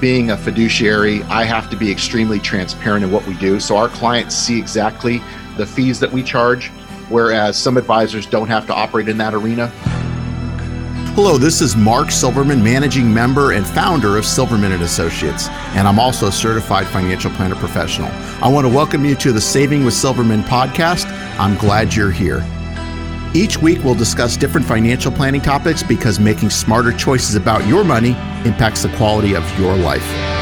being a fiduciary, I have to be extremely transparent in what we do. So our clients see exactly the fees that we charge, whereas some advisors don't have to operate in that arena. Hello, this is Mark Silverman, managing member and founder of Silverman and Associates, and I'm also a certified financial planner professional. I want to welcome you to the Saving with Silverman podcast. I'm glad you're here. Each week, we'll discuss different financial planning topics because making smarter choices about your money impacts the quality of your life.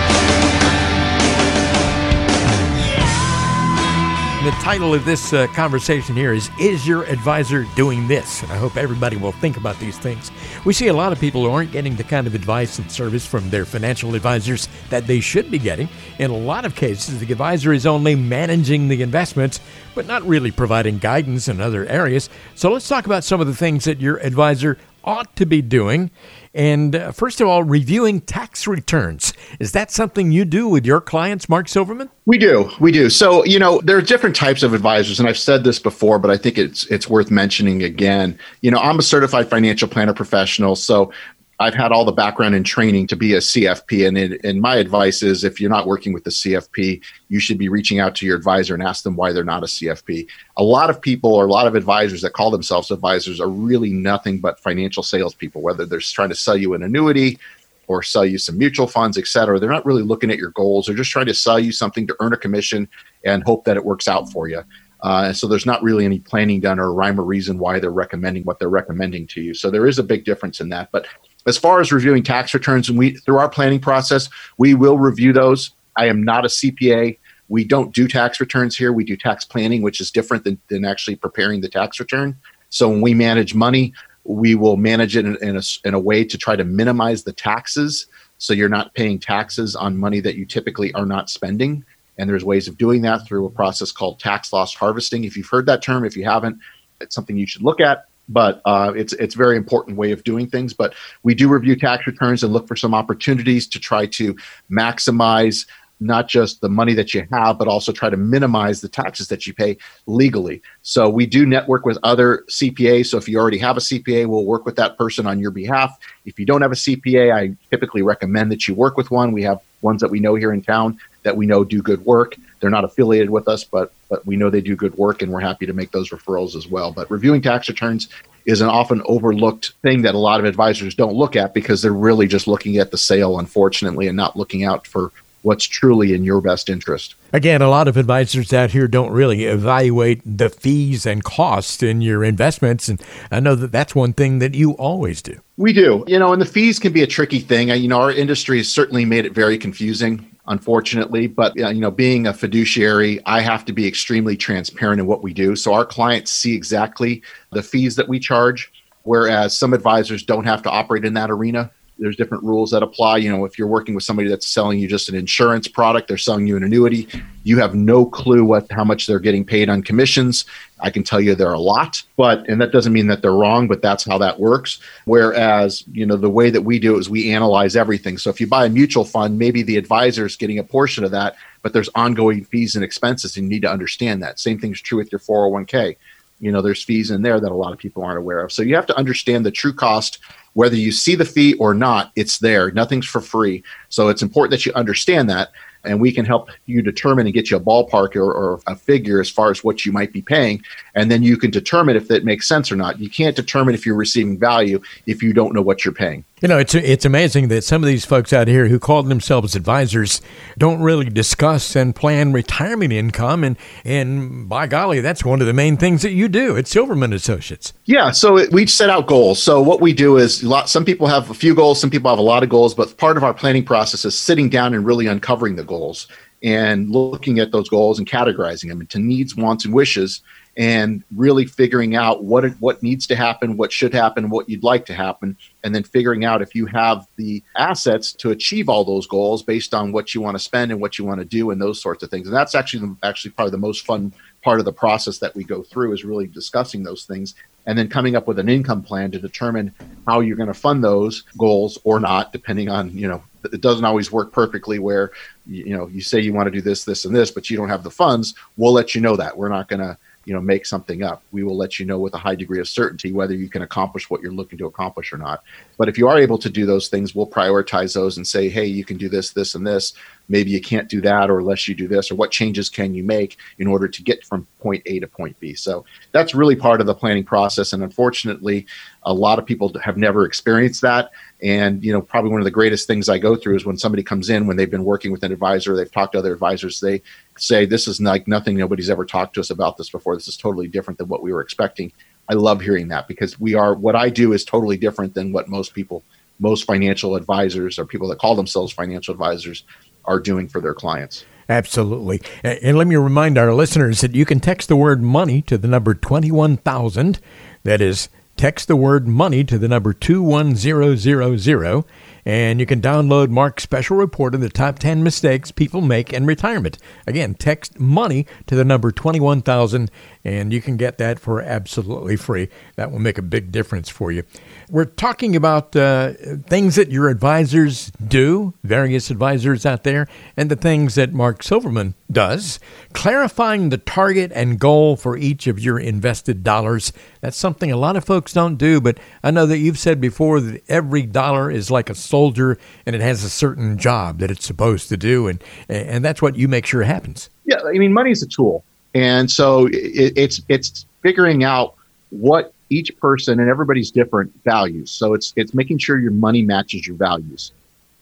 The title of this uh, conversation here is Is Your Advisor Doing This? And I hope everybody will think about these things. We see a lot of people who aren't getting the kind of advice and service from their financial advisors that they should be getting. In a lot of cases, the advisor is only managing the investments, but not really providing guidance in other areas. So let's talk about some of the things that your advisor ought to be doing. And uh, first of all, reviewing tax returns. Is that something you do with your clients, Mark Silverman? We do. We do. So, you know, there are different types of advisors and I've said this before, but I think it's it's worth mentioning again. You know, I'm a certified financial planner professional, so I've had all the background and training to be a CFP, and it, and my advice is if you're not working with the CFP, you should be reaching out to your advisor and ask them why they're not a CFP. A lot of people or a lot of advisors that call themselves advisors are really nothing but financial salespeople. Whether they're trying to sell you an annuity or sell you some mutual funds, et cetera, they're not really looking at your goals. They're just trying to sell you something to earn a commission and hope that it works out for you. Uh, so there's not really any planning done or rhyme or reason why they're recommending what they're recommending to you. So there is a big difference in that. But as far as reviewing tax returns, and we through our planning process, we will review those. I am not a CPA. We don't do tax returns here. We do tax planning, which is different than, than actually preparing the tax return. So when we manage money, we will manage it in, in, a, in a way to try to minimize the taxes. So you're not paying taxes on money that you typically are not spending. And there's ways of doing that through a process called tax loss harvesting. If you've heard that term, if you haven't, it's something you should look at but uh, it's it's very important way of doing things. But we do review tax returns and look for some opportunities to try to maximize not just the money that you have, but also try to minimize the taxes that you pay legally. So we do network with other CPAs. So if you already have a CPA, we'll work with that person on your behalf. If you don't have a CPA, I typically recommend that you work with one. We have ones that we know here in town that we know do good work. They're not affiliated with us, but but we know they do good work, and we're happy to make those referrals as well. But reviewing tax returns is an often overlooked thing that a lot of advisors don't look at because they're really just looking at the sale, unfortunately, and not looking out for what's truly in your best interest. Again, a lot of advisors out here don't really evaluate the fees and costs in your investments. And I know that that's one thing that you always do. We do. You know, and the fees can be a tricky thing. You know, our industry has certainly made it very confusing unfortunately. But you know, being a fiduciary, I have to be extremely transparent in what we do. So our clients see exactly the fees that we charge, whereas some advisors don't have to operate in that arena there's different rules that apply. You know, if you're working with somebody that's selling you just an insurance product, they're selling you an annuity, you have no clue what how much they're getting paid on commissions. I can tell you they're a lot, but and that doesn't mean that they're wrong, but that's how that works. Whereas, you know, the way that we do it is we analyze everything. So if you buy a mutual fund, maybe the advisor is getting a portion of that, but there's ongoing fees and expenses, and you need to understand that. Same thing is true with your 401k. You know, there's fees in there that a lot of people aren't aware of. So you have to understand the true cost whether you see the fee or not, it's there. Nothing's for free. So it's important that you understand that and we can help you determine and get you a ballpark or, or, a figure as far as what you might be paying and then you can determine if that makes sense or not. You can't determine if you're receiving value if you don't know what you're paying. You know it's it's amazing that some of these folks out here who call themselves advisors don't really discuss and plan retirement income and and by golly that's one of the main things that you do. At silverman associates. Yeah so it, we set out goals. So what we do is lot, some people have a few goals some people have a lot of goals but part of our planning process is sitting down and really uncovering the goals and looking at those goals and categorizing them into needs, wants, and wishes, and really figuring out what what needs to happen, what should happen, what you'd like to happen, and then figuring out if you have the assets to achieve all those goals based on what you want to spend and what you want to do and those sorts of things. And that's actually actually probably the most fun part of the process that we go through is really discussing those things and then coming up with an income plan to determine how you're going to fund those goals or not depending on you know it doesn't always work perfectly where you know you say you want to do this this and this but you don't have the funds we'll let you know that we're not going to you know make something up. We will let you know with a high degree of certainty whether you can accomplish what you're looking to accomplish or not. But if you are able to do those things, we'll prioritize those and say, hey, you can do this, this, and this. Maybe you can't do that, or unless you do this, or what changes can you make in order to get from point A to point B. So that's really part of the planning process. And unfortunately, a lot of people have never experienced that. And you know, probably one of the greatest things I go through is when somebody comes in when they've been working with an advisor, they've talked to other advisors, they say this is like nothing nobody's ever talked to us about this before this is totally different than what we were expecting i love hearing that because we are what i do is totally different than what most people most financial advisors or people that call themselves financial advisors are doing for their clients Absolutely. And let me remind our listeners that you can text the word money to the number 21000. That is, text the word money to the number 21000 and you can download Mark's special report of the top 10 mistakes people make in retirement. Again, text money to the number 21000 and you can get that for absolutely free. That will make a big difference for you. We're talking about uh, things that your advisors do, various advisors out there, and the things that Mark Silverman does, clarifying the target and goal for each of your invested dollars. That's something a lot of folks don't do, but I know that you've said before that every dollar is like a soldier and it has a certain job that it's supposed to do, and, and that's what you make sure happens. Yeah, I mean, money is a tool. And so it, it's it's figuring out what each person and everybody's different values. So it's it's making sure your money matches your values.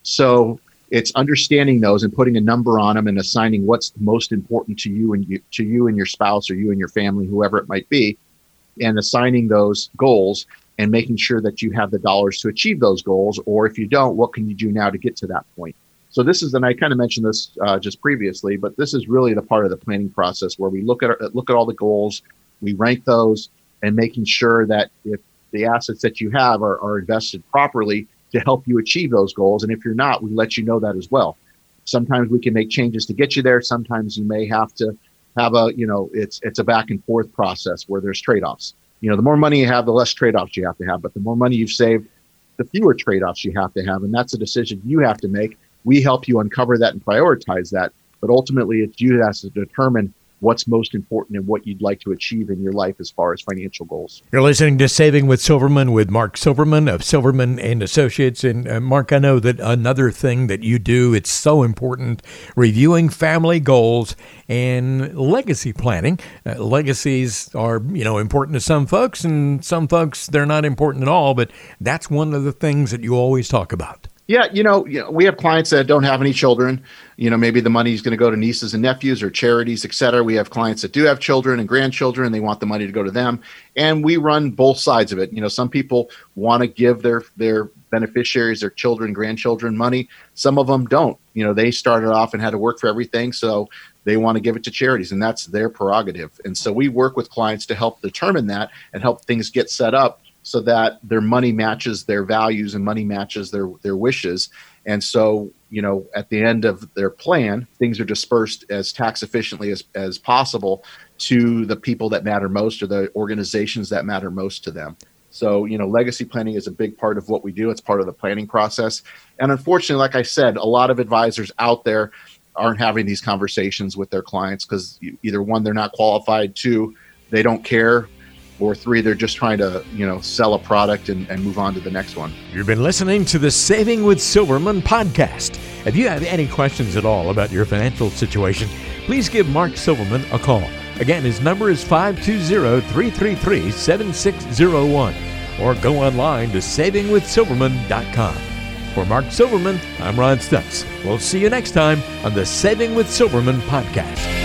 So it's understanding those and putting a number on them and assigning what's most important to you and you, to you and your spouse or you and your family, whoever it might be, and assigning those goals and making sure that you have the dollars to achieve those goals. Or if you don't, what can you do now to get to that point? So this is, and I kind of mentioned this uh, just previously, but this is really the part of the planning process where we look at our, look at all the goals, we rank those, and making sure that if the assets that you have are, are invested properly to help you achieve those goals, and if you're not, we let you know that as well. Sometimes we can make changes to get you there. Sometimes you may have to have a, you know, it's it's a back and forth process where there's trade offs. You know, the more money you have, the less trade offs you have to have, but the more money you've saved, the fewer trade offs you have to have, and that's a decision you have to make. We help you uncover that and prioritize that. But ultimately, it's you that has to determine what's most important and what you'd like to achieve in your life as far as financial goals. You're listening to Saving with Silverman with Mark Silverman of Silverman and Associates. And uh, Mark, I know that another thing that you do, it's so important, reviewing family goals and legacy planning. Uh, legacies are, you know, important to some folks and some folks they're not important at all, but that's one of the things that you always talk about. Yeah, you know, you know, we have clients that don't have any children. You know, maybe the money is going to go to nieces and nephews or charities, et cetera. We have clients that do have children and grandchildren, and they want the money to go to them. And we run both sides of it. You know, some people want to give their their beneficiaries, their children, grandchildren, money. Some of them don't. You know, they started off and had to work for everything, so they want to give it to charities, and that's their prerogative. And so we work with clients to help determine that and help things get set up so that their money matches their values and money matches their their wishes. And so you know at the end of their plan things are dispersed as tax efficiently as, as possible to the people that matter most or the organizations that matter most to them. So you know legacy planning is a big part of what we do. It's part of the planning process. And unfortunately like i said a lot of advisors out there aren't having these conversations with their clients because either one they're not qualified. Two they don't care or three they're just trying to you know sell a product and, and move on to the next one. You've been listening to the saving with silverman podcast. If you have any questions at all about your financial situation please give mark silverman a call. Again his number is 520-333-7601 or go online to savingwithsilverman.com for mark silverman i'm ron stutz we'll see you next time on the saving with silverman podcast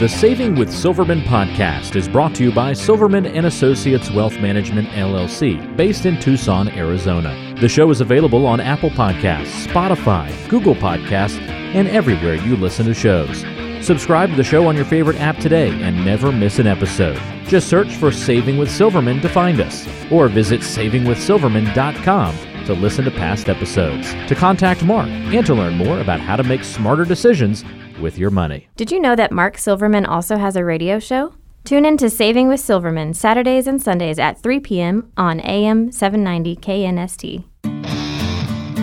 The Saving with Silverman podcast is brought to you by Silverman and Associates Wealth Management LLC, based in Tucson, Arizona. The show is available on Apple Podcasts, Spotify, Google Podcasts, and everywhere you listen to shows. Subscribe to the show on your favorite app today and never miss an episode. Just search for Saving with Silverman to find us, or visit savingwithsilverman.com to listen to past episodes, to contact Mark, and to learn more about how to make smarter decisions with your money. Did you know that Mark Silverman also has a radio show? Tune in to Saving with Silverman Saturdays and Sundays at 3 p.m. on AM 790 KNST.